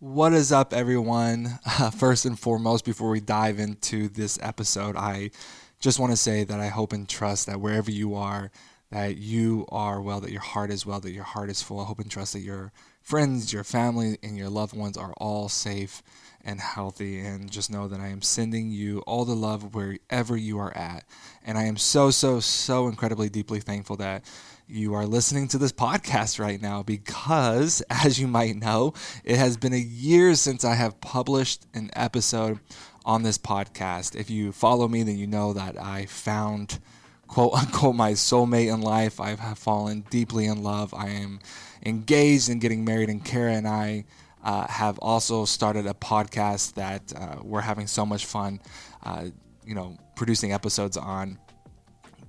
What is up, everyone? Uh, first and foremost, before we dive into this episode, I just want to say that I hope and trust that wherever you are, that you are well, that your heart is well, that your heart is full. I hope and trust that your friends, your family, and your loved ones are all safe and healthy. And just know that I am sending you all the love wherever you are at. And I am so, so, so incredibly deeply thankful that you are listening to this podcast right now because, as you might know, it has been a year since I have published an episode on this podcast. If you follow me, then you know that I found quote unquote my soulmate in life. I have fallen deeply in love. I am engaged and getting married, and Kara and I uh, have also started a podcast that uh, we're having so much fun, uh, you know, producing episodes on.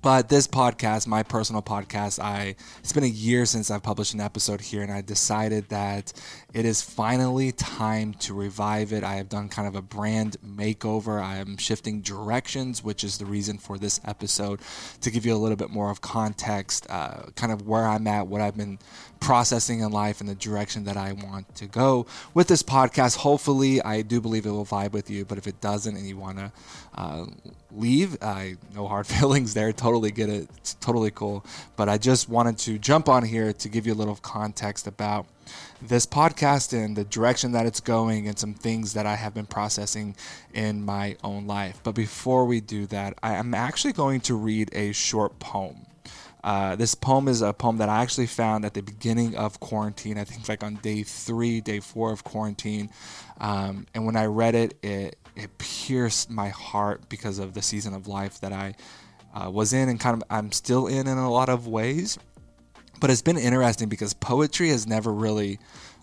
But this podcast, my personal podcast, I it's been a year since I've published an episode here, and I decided that it is finally time to revive it. I have done kind of a brand makeover. I am shifting directions, which is the reason for this episode to give you a little bit more of context, uh, kind of where I'm at, what I've been processing in life, and the direction that I want to go with this podcast. Hopefully, I do believe it will vibe with you, but if it doesn't and you want to uh, leave, I no hard feelings there. Totally get it. It's totally cool. But I just wanted to jump on here to give you a little context about this podcast and the direction that it's going and some things that I have been processing in my own life. But before we do that, I am actually going to read a short poem. Uh, this poem is a poem that I actually found at the beginning of quarantine. I think like on day three, day four of quarantine. Um, and when I read it, it it pierced my heart because of the season of life that I uh, was in and kind of I'm still in in a lot of ways. But it's been interesting because poetry has never really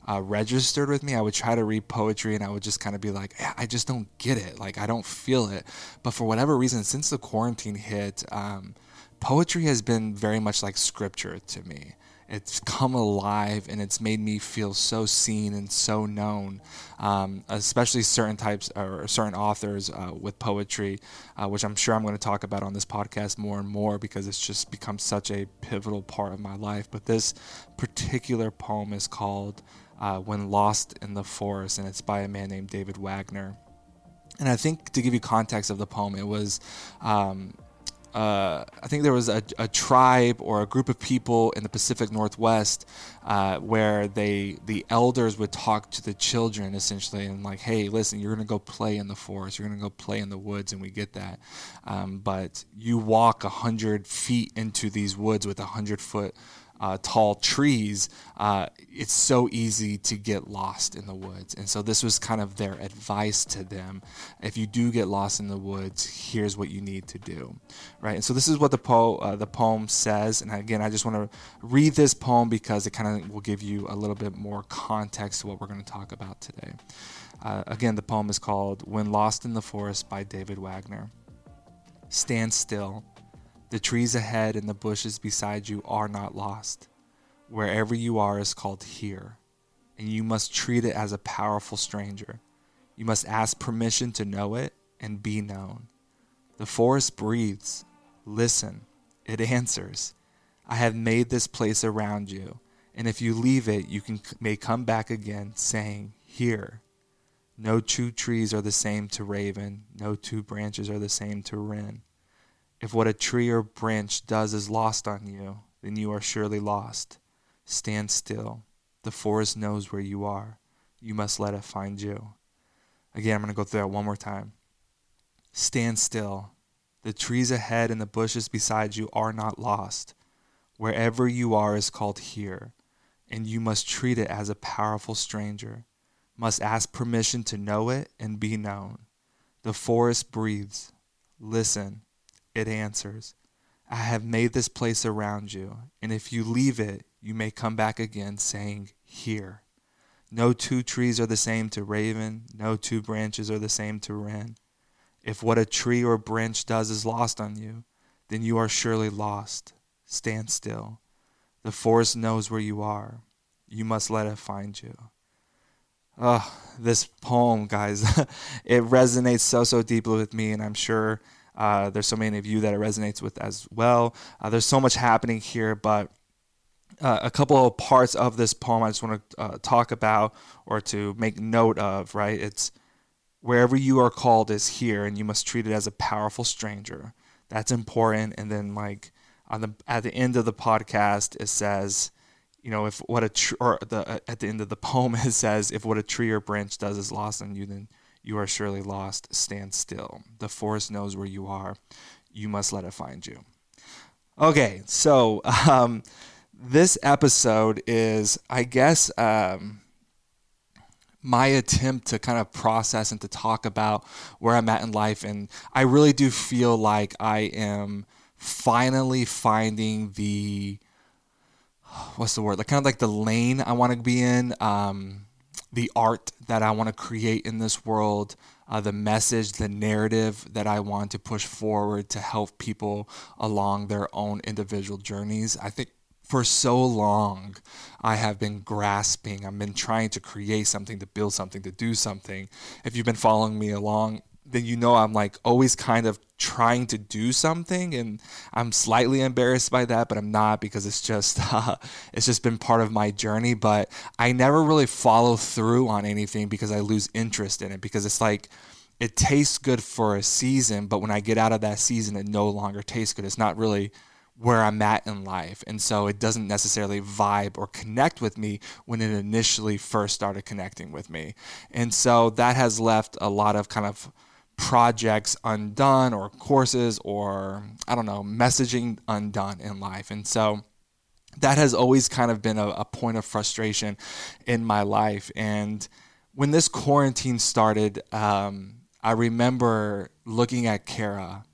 uh, registered with me. I would try to read poetry and I would just kind of be like, I just don't get it. Like, I don't feel it. But for whatever reason, since the quarantine hit, um, poetry has been very much like scripture to me it's come alive and it's made me feel so seen and so known, um, especially certain types or certain authors uh, with poetry, uh, which I'm sure I'm going to talk about on this podcast more and more because it's just become such a pivotal part of my life. But this particular poem is called uh, When Lost in the Forest, and it's by a man named David Wagoner. And I think to give you context of the poem, it was um, uh, I think there was a, a, tribe or a group of people in the Pacific Northwest uh, where they the elders would talk to the children essentially and like, hey, listen, you're gonna go play in the forest, you're gonna go play in the woods, and we get that, um, but you walk a hundred feet into these woods with a hundred foot uh, tall trees, uh, it's so easy to get lost in the woods. And so this was kind of their advice to them. If you do get lost in the woods, here's what you need to do, right? And so this is what the po- uh, the poem says. And again, I just want to read this poem because it kind of will give you a little bit more context to what we're going to talk about today. Uh, again, the poem is called "When Lost in the Forest" by David Wagoner. Stand still the trees ahead and the bushes beside you are not lost. Wherever you are is called here, and you must treat it as a powerful stranger. You must ask permission to know it and be known. The forest breathes. Listen, it answers. I have made this place around you, and if you leave it, you can, may come back again, saying, Here. No two trees are the same to raven, no two branches are the same to wren. If what a tree or branch does is lost on you, then you are surely lost. Stand still. The forest knows where you are. You must let it find you. Again, I'm going to go through that one more time. Stand still. The trees ahead and the bushes beside you are not lost. Wherever you are is called here, and you must treat it as a powerful stranger, must ask permission to know it and be known. The forest breathes. Listen it answers, I have made this place around you, and if you leave it, you may come back again, saying, Here. No two trees are the same to raven, no two branches are the same to wren. If what a tree or branch does is lost on you, then you are surely lost. Stand still. The forest knows where you are. You must let it find you. Oh, this poem, guys, it resonates so, so deeply with me, and I'm sure uh, there's so many of you that it resonates with as well. Uh, there's so much happening here, but uh, a couple of parts of this poem I just want to uh, talk about or to make note of, right? It's wherever you are called is here, and you must treat it as a powerful stranger. That's important. And then, like on the at the end of the podcast, it says, you know, if what a tr- or the uh, at the end of the poem it says, if what a tree or branch does is lost on you, then you are surely lost. Stand still. The forest knows where you are. You must let it find you. Okay, so um, this episode is, I guess, um, my attempt to kind of process and to talk about where I'm at in life. And I really do feel like I am finally finding the what's the word like kind of like the lane I want to be in um, the art that I want to create in this world uh, the message the narrative that I want to push forward to help people along their own individual journeys I think for so long I have been grasping, I've been trying to create something, to build something, to do something. If you've been following me along, then you know I'm like always kind of trying to do something and I'm slightly embarrassed by that but I'm not because it's just uh, it's just been part of my journey but I never really follow through on anything because I lose interest in it because it's like it tastes good for a season but when I get out of that season it no longer tastes good it's not really where I'm at in life. And so it doesn't necessarily vibe or connect with me when it initially first started connecting with me. And so that has left a lot of kind of projects undone or courses or I don't know, messaging undone in life. And so that has always kind of been a, a point of frustration in my life. And when this quarantine started, um, I remember looking at Kara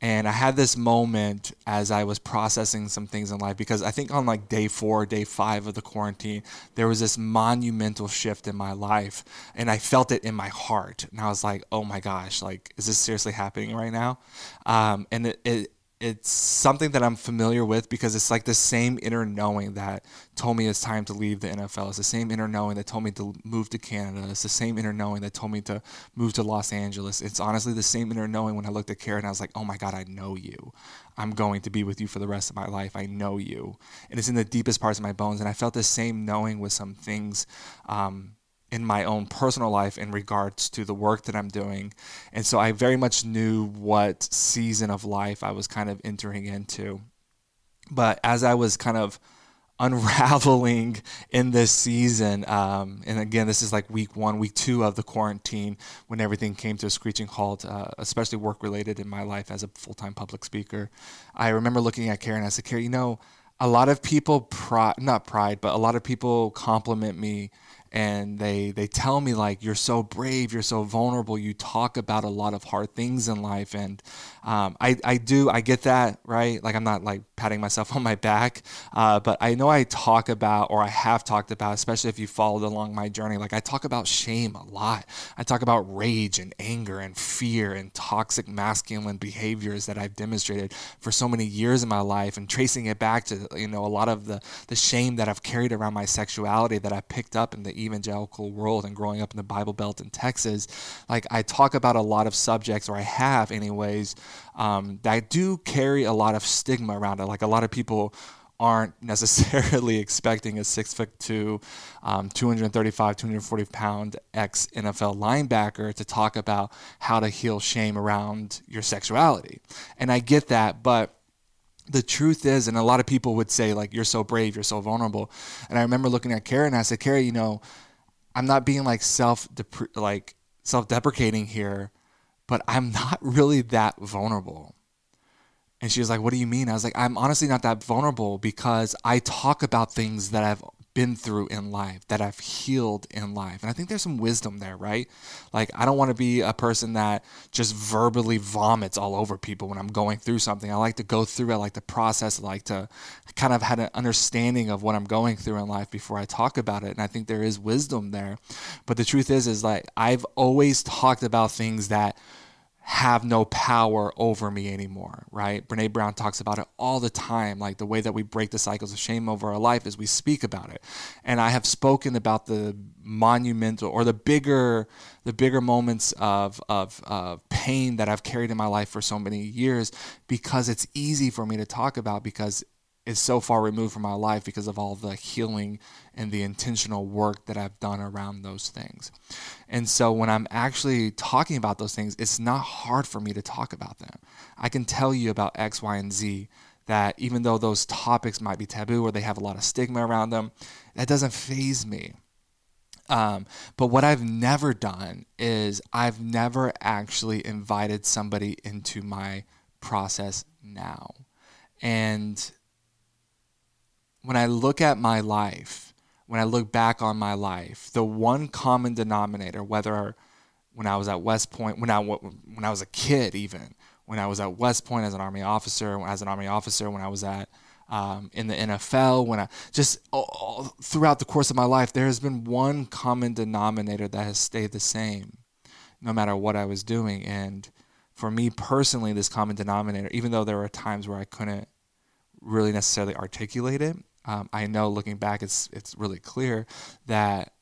and I had this moment as I was processing some things in life because I think on like day four, day five of the quarantine, there was this monumental shift in my life. And I felt it in my heart. And I was like, oh my gosh, like, is this seriously happening right now? Um, and it, it, it's something that I'm familiar with because it's like the same inner knowing that told me it's time to leave the NFL. It's the same inner knowing that told me to move to Canada. It's the same inner knowing that told me to move to Los Angeles. It's honestly the same inner knowing when I looked at Kara I was like, oh my God, I know you. I'm going to be with you for the rest of my life. I know you. And it's in the deepest parts of my bones. And I felt the same knowing with some things. Um, in my own personal life in regards to the work that I'm doing. And so I very much knew what season of life I was kind of entering into. But as I was kind of unraveling in this season, um, and again, this is like week one, week two of the quarantine when everything came to a screeching halt, uh, especially work related in my life as a full time public speaker. I remember looking at Kara, I said, Kara, you know, a lot of people, pride, not pride, but a lot of people compliment me and they they tell me like you're so brave you're so vulnerable you talk about a lot of hard things in life and um, I, I do i get that right? Like i'm not like patting myself on my back. Uh, but i know i talk about or i have talked about especially if you followed along my journey like i talk about shame a lot. I talk about rage and anger and fear and toxic masculine behaviors that i've demonstrated for so many years in my life and tracing it back to you know a lot of the the shame that i've carried around my sexuality that i picked up in the evangelical world and growing up in the Bible Belt in Texas, like I talk about a lot of subjects, or I have, anyways, um, that do carry a lot of stigma around it. Like a lot of people aren't necessarily expecting a six foot two, um, 235, 240 pound ex NFL linebacker to talk about how to heal shame around your sexuality. And I get that, but the truth is, and a lot of people would say, like, you're so brave, you're so vulnerable. And I remember looking at Kara and I said, Kara, you know, I'm not being like self like self deprecating here, but I'm not really that vulnerable. And she was like, What do you mean? I was like, I'm honestly not that vulnerable because I talk about things that I've been through in life, that I've healed in life. And I think there's some wisdom there, right? Like, I don't want to be a person that just verbally vomits all over people when I'm going through something. I like to go through, I like to process, I like to kind of have an understanding of what I'm going through in life before I talk about it. And I think there is wisdom there. But the truth is, is like, I've always talked about things that have no power over me anymore, right? Brene Brown talks about it all the time. Like the way that we break the cycles of shame over our life is we speak about it. And I have spoken about the monumental or the bigger, the bigger moments of, of, of pain that I've carried in my life for so many years because it's easy for me to talk about because is so far removed from my life because of all the healing and the intentional work that I've done around those things. And so when I'm actually talking about those things, it's not hard for me to talk about them. I can tell you about X, Y, and Z that even though those topics might be taboo or they have a lot of stigma around them, that doesn't phase me. Um, but what I've never done is I've never actually invited somebody into my process now. And when I look at my life, when I look back on my life, the one common denominator, whether when I was at West Point, when I when I was a kid, even when I was at West Point as an Army officer, as an Army officer, when I was at um, in the NFL, when I just all, throughout the course of my life, there has been one common denominator that has stayed the same, no matter what I was doing. And for me personally, this common denominator, even though there were times where I couldn't really necessarily articulate it, um, I know looking back, it's it's really clear that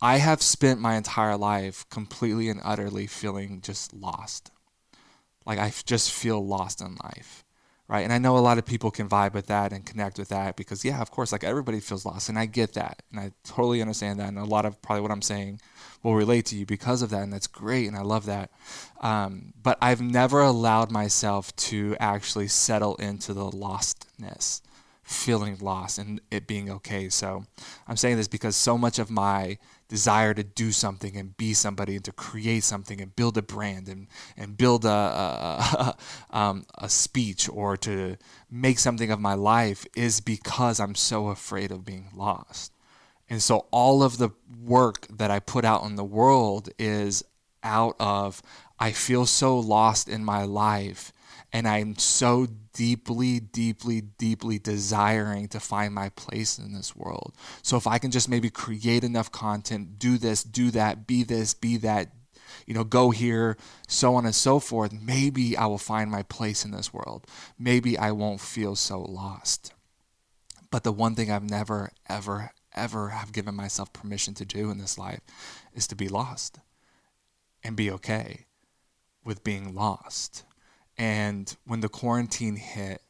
I have spent my entire life completely and utterly feeling just lost. Like I just feel lost in life right? And I know a lot of people can vibe with that and connect with that because, yeah, of course, like everybody feels lost, and I get that, and I totally understand that, and a lot of probably what I'm saying will relate to you because of that, and that's great, and I love that. Um, but I've never allowed myself to actually settle into the lostness, feeling lost, and it being okay. So I'm saying this because so much of my desire to do something and be somebody and to create something and build a brand and, and build a, a, um, a speech or to make something of my life is because I'm so afraid of being lost. And so all of the work that I put out in the world is out of I feel so lost in my life and I'm so deeply, deeply, deeply desiring to find my place in this world. So if I can just maybe create enough content, do this, do that, be this, be that, you know, go here, so on and so forth, maybe I will find my place in this world. Maybe I won't feel so lost. But the one thing I've never, ever, ever have given myself permission to do in this life is to be lost and be okay with being lost and when the quarantine hit,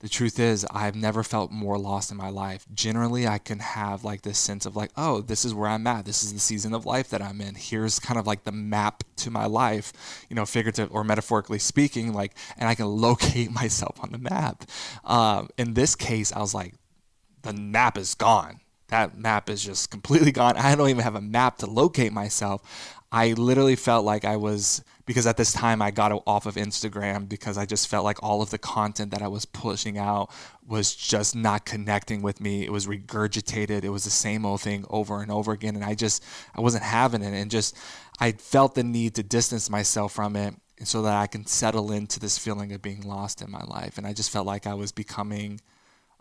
the truth is, I've never felt more lost in my life. Generally, I can have like this sense of like, oh, this is where I'm at. This is the season of life that I'm in. Here's kind of like the map to my life, you know, figurative or metaphorically speaking, like, and I can locate myself on the map. Um, in this case, I was like, the map is gone. That map is just completely gone. I don't even have a map to locate myself. I literally felt like I was because at this time I got off of Instagram because I just felt like all of the content that I was pushing out was just not connecting with me. It was regurgitated. It was the same old thing over and over again and I just I wasn't having it and just I felt the need to distance myself from it so that I can settle into this feeling of being lost in my life and I just felt like I was becoming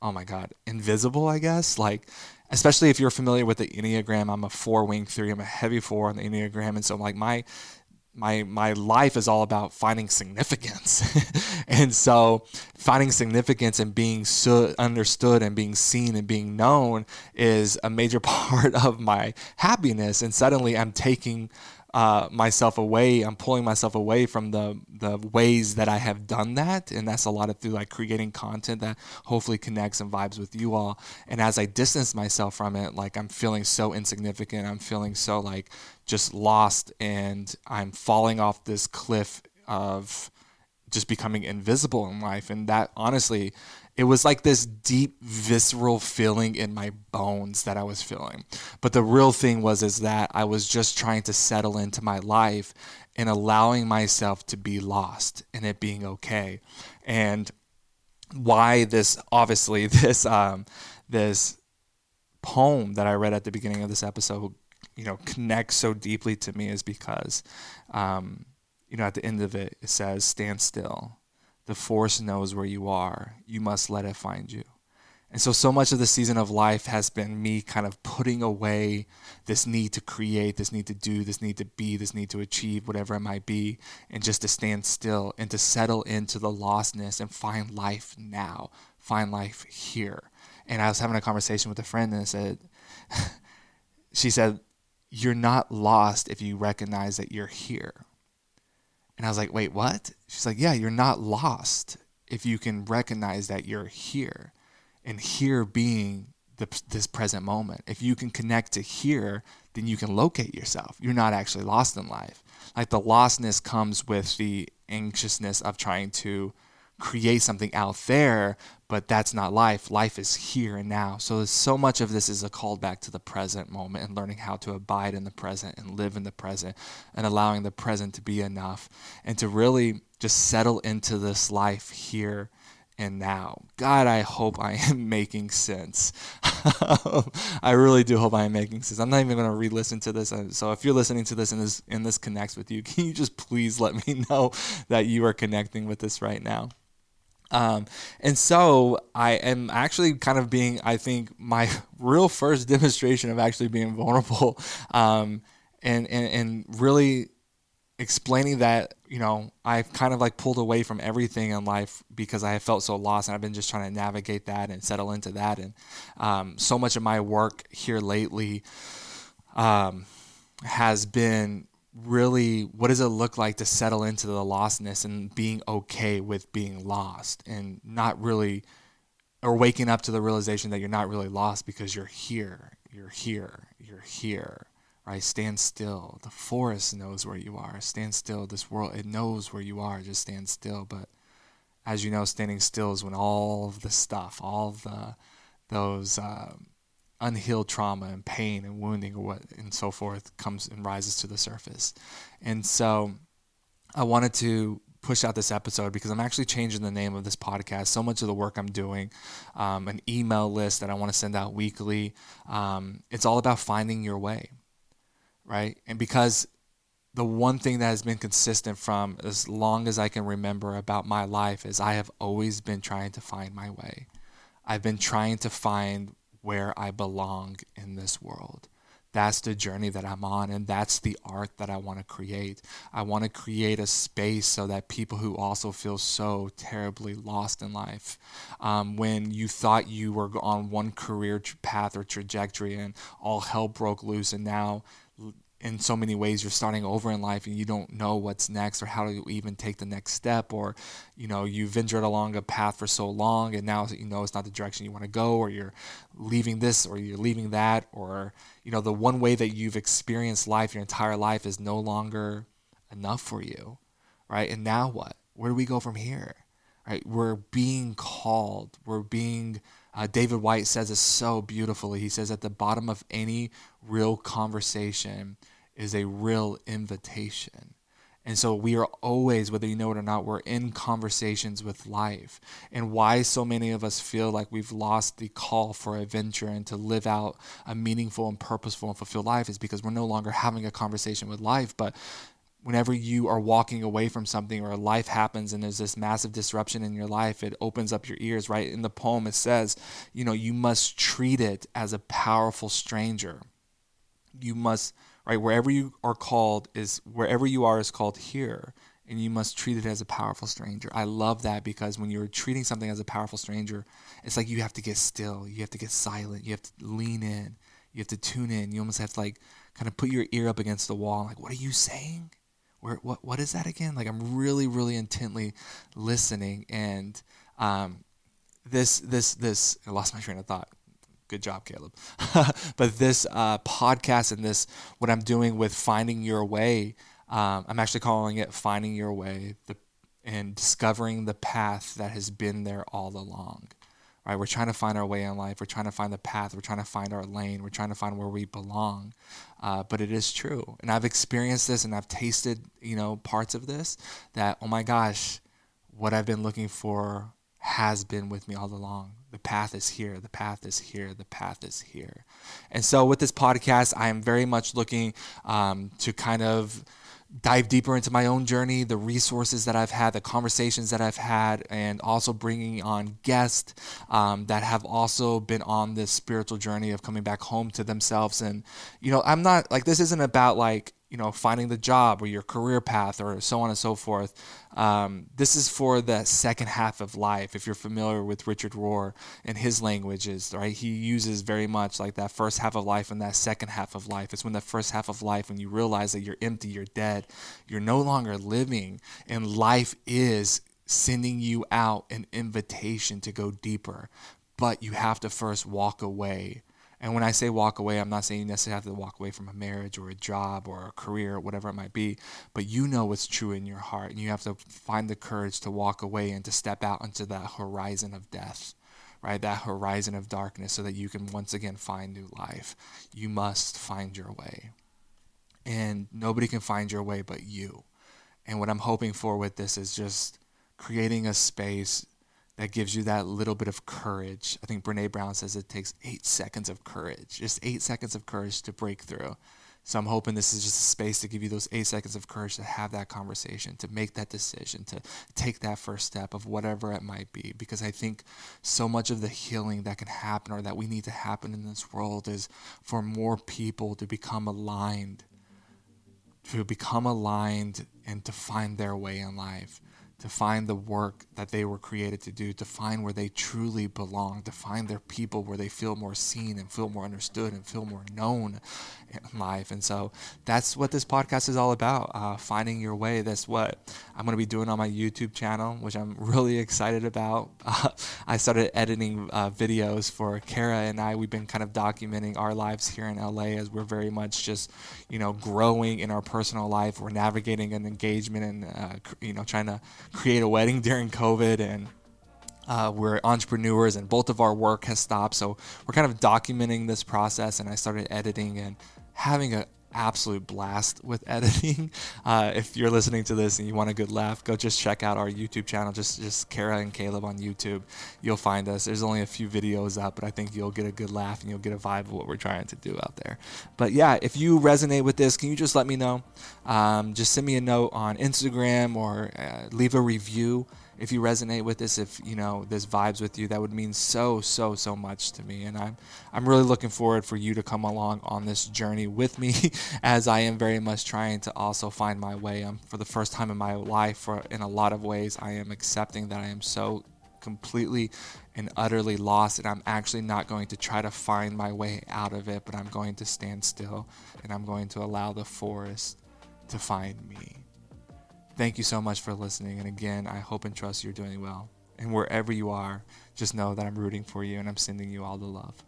oh my god, invisible, I guess. Like especially if you're familiar with the Enneagram, I'm a four wing three. I'm a heavy four on the Enneagram. And so like my my my life is all about finding significance and so finding significance and being so understood and being seen and being known is a major part of my happiness and suddenly i'm taking uh, myself away. I'm pulling myself away from the the ways that I have done that, and that's a lot of through like creating content that hopefully connects and vibes with you all. And as I distance myself from it, like I'm feeling so insignificant. I'm feeling so like just lost, and I'm falling off this cliff of just becoming invisible in life. And that honestly it was like this deep visceral feeling in my bones that I was feeling. But the real thing was is that I was just trying to settle into my life and allowing myself to be lost and it being okay. And why this obviously this um, this poem that I read at the beginning of this episode, you know, connects so deeply to me is because um, you know, at the end of it, it says, Stand still the force knows where you are. You must let it find you. And so, so much of the season of life has been me kind of putting away this need to create, this need to do, this need to be, this need to achieve, whatever it might be, and just to stand still and to settle into the lostness and find life now, find life here. And I was having a conversation with a friend and I said, she said, You're not lost if you recognize that you're here. And I was like, wait, what? She's like, yeah, you're not lost. if you can recognize that you're here and here being the, this present moment. If you can connect to here, then you can locate yourself. You're not actually lost in life. Like the lostness comes with the anxiousness of trying to create something out there, but that's not life. Life is here and now. So so much of this is a call back to the present moment and learning how to abide in the present and live in the present and allowing the present to be enough and to really just settle into this life here and now. God, I hope I am making sense. I really do hope I am making sense. I'm not even going to re-listen to this. So if you're listening to this and this and this connects with you, can you just please let me know that you are connecting with this right now? Um, and so I am actually kind of being, I think, my real first demonstration of actually being vulnerable um, and, and, and really explaining that, you know, I've kind of like pulled away from everything in life because I have felt so lost and I've been just trying to navigate that and settle into that. And um, so much of my work here lately um, has been really what does it look like to settle into the lostness and being okay with being lost and not really or waking up to the realization that you're not really lost because you're here you're here you're here right? Stand still. The forest knows where you are. Stand still. This world it knows where you are. Just stand still. But as you know standing still is when all of the stuff all the those um, unhealed trauma and pain and wounding or what and so forth comes and rises to the surface. And so I wanted to push out this episode because I'm actually changing the name of this podcast. So much of the work I'm doing, um, an email list that I want to send out weekly, um, it's all about finding your way, right? And because the one thing that has been consistent from as long as I can remember about my life is I have always been trying to find my way. I've been trying to find where I belong in this world. That's the journey that I'm on, and that's the art that I want to create. I want to create a space so that people who also feel so terribly lost in life, um, when you thought you were on one career path or trajectory and all hell broke loose, and now in so many ways you're starting over in life and you don't know what's next or how to even take the next step or you know you've ventured along a path for so long and now you know it's not the direction you want to go or you're leaving this or you're leaving that or you know the one way that you've experienced life your entire life is no longer enough for you right? And now what? Where do we go from here right? We're being called. We're being uh, David Whyte says it so beautifully. He says, at the bottom of any real conversation is a real invitation. And so we are always, whether you know it or not, we're in conversations with life. And why so many of us feel like we've lost the call for adventure and to live out a meaningful and purposeful and fulfilled life is because we're no longer having a conversation with life, but whenever you are walking away from something or life happens and there's this massive disruption in your life, it opens up your ears, right? In the poem, it says, you know, you must treat it as a powerful stranger. You must, right? Wherever you are called is, wherever you are is called here. And you must treat it as a powerful stranger. I love that because when you're treating something as a powerful stranger, it's like you have to get still. You have to get silent. You have to lean in. You have to tune in. You almost have to like kind of put your ear up against the wall. Like, what are you saying? Where what what is that again? Like I'm really really intently listening, and um, this this this I lost my train of thought. Good job, Caleb. but this uh, podcast and this what I'm doing with finding your way, um, I'm actually calling it finding your way, the and discovering the path that has been there all along right? We're trying to find our way in life. We're trying to find the path. We're trying to find our lane. We're trying to find where we belong. Uh, but it is true, and I've experienced this, and I've tasted, you know, parts of this. That oh my gosh, what I've been looking for has been with me all along. The path is here. The path is here. The path is here. And so with this podcast, I am very much looking um, to kind of dive deeper into my own journey, the resources that I've had, the conversations that I've had, and also bringing on guests um, that have also been on this spiritual journey of coming back home to themselves. And, you know, I'm not like, this isn't about like, you know, finding the job or your career path or so on and so forth. Um, this is for the second half of life. If you're familiar with Richard Rohr and his languages, right? He uses very much like that first half of life and that second half of life. It's when the first half of life, when you realize that you're empty, you're dead, you're no longer living, and life is sending you out an invitation to go deeper. But you have to first walk away. And when I say walk away, I'm not saying you necessarily have to walk away from a marriage or a job or a career or whatever it might be, but you know what's true in your heart. And you have to find the courage to walk away and to step out into that horizon of death, right? That horizon of darkness so that you can once again find new life. You must find your way. And nobody can find your way but you. And what I'm hoping for with this is just creating a space that gives you that little bit of courage. I think Brene Brown says it takes eight seconds of courage, just eight seconds of courage to break through. So I'm hoping this is just a space to give you those eight seconds of courage to have that conversation, to make that decision, to take that first step of whatever it might be. Because I think so much of the healing that can happen or that we need to happen in this world is for more people to become aligned, to become aligned and to find their way in life to find the work that they were created to do, to find where they truly belong, to find their people where they feel more seen and feel more understood and feel more known in life. And so that's what this podcast is all about uh, finding your way. That's what I'm going to be doing on my YouTube channel, which I'm really excited about. Uh, I started editing uh, videos for Kara and I. We've been kind of documenting our lives here in LA as we're very much just, you know, growing in our personal life. We're navigating an engagement and, uh, you know, trying to create a wedding during COVID and uh, we're entrepreneurs and both of our work has stopped. So we're kind of documenting this process and I started editing and having an absolute blast with editing. Uh, if you're listening to this and you want a good laugh, go just check out our YouTube channel. Just just Kara and Caleb on YouTube. You'll find us. There's only a few videos up, but I think you'll get a good laugh and you'll get a vibe of what we're trying to do out there. But yeah, if you resonate with this, can you just let me know? Um, just send me a note on Instagram or uh, leave a review if you resonate with this, if you know this vibes with you, that would mean so so so much to me. And I'm I'm really looking forward for you to come along on this journey with me, as I am very much trying to also find my way. Um, for the first time in my life, for in a lot of ways, I am accepting that I am so completely and utterly lost, and I'm actually not going to try to find my way out of it, but I'm going to stand still and I'm going to allow the forest to find me. Thank you so much for listening. And again, I hope and trust you're doing well. And wherever you are, just know that I'm rooting for you and I'm sending you all the love.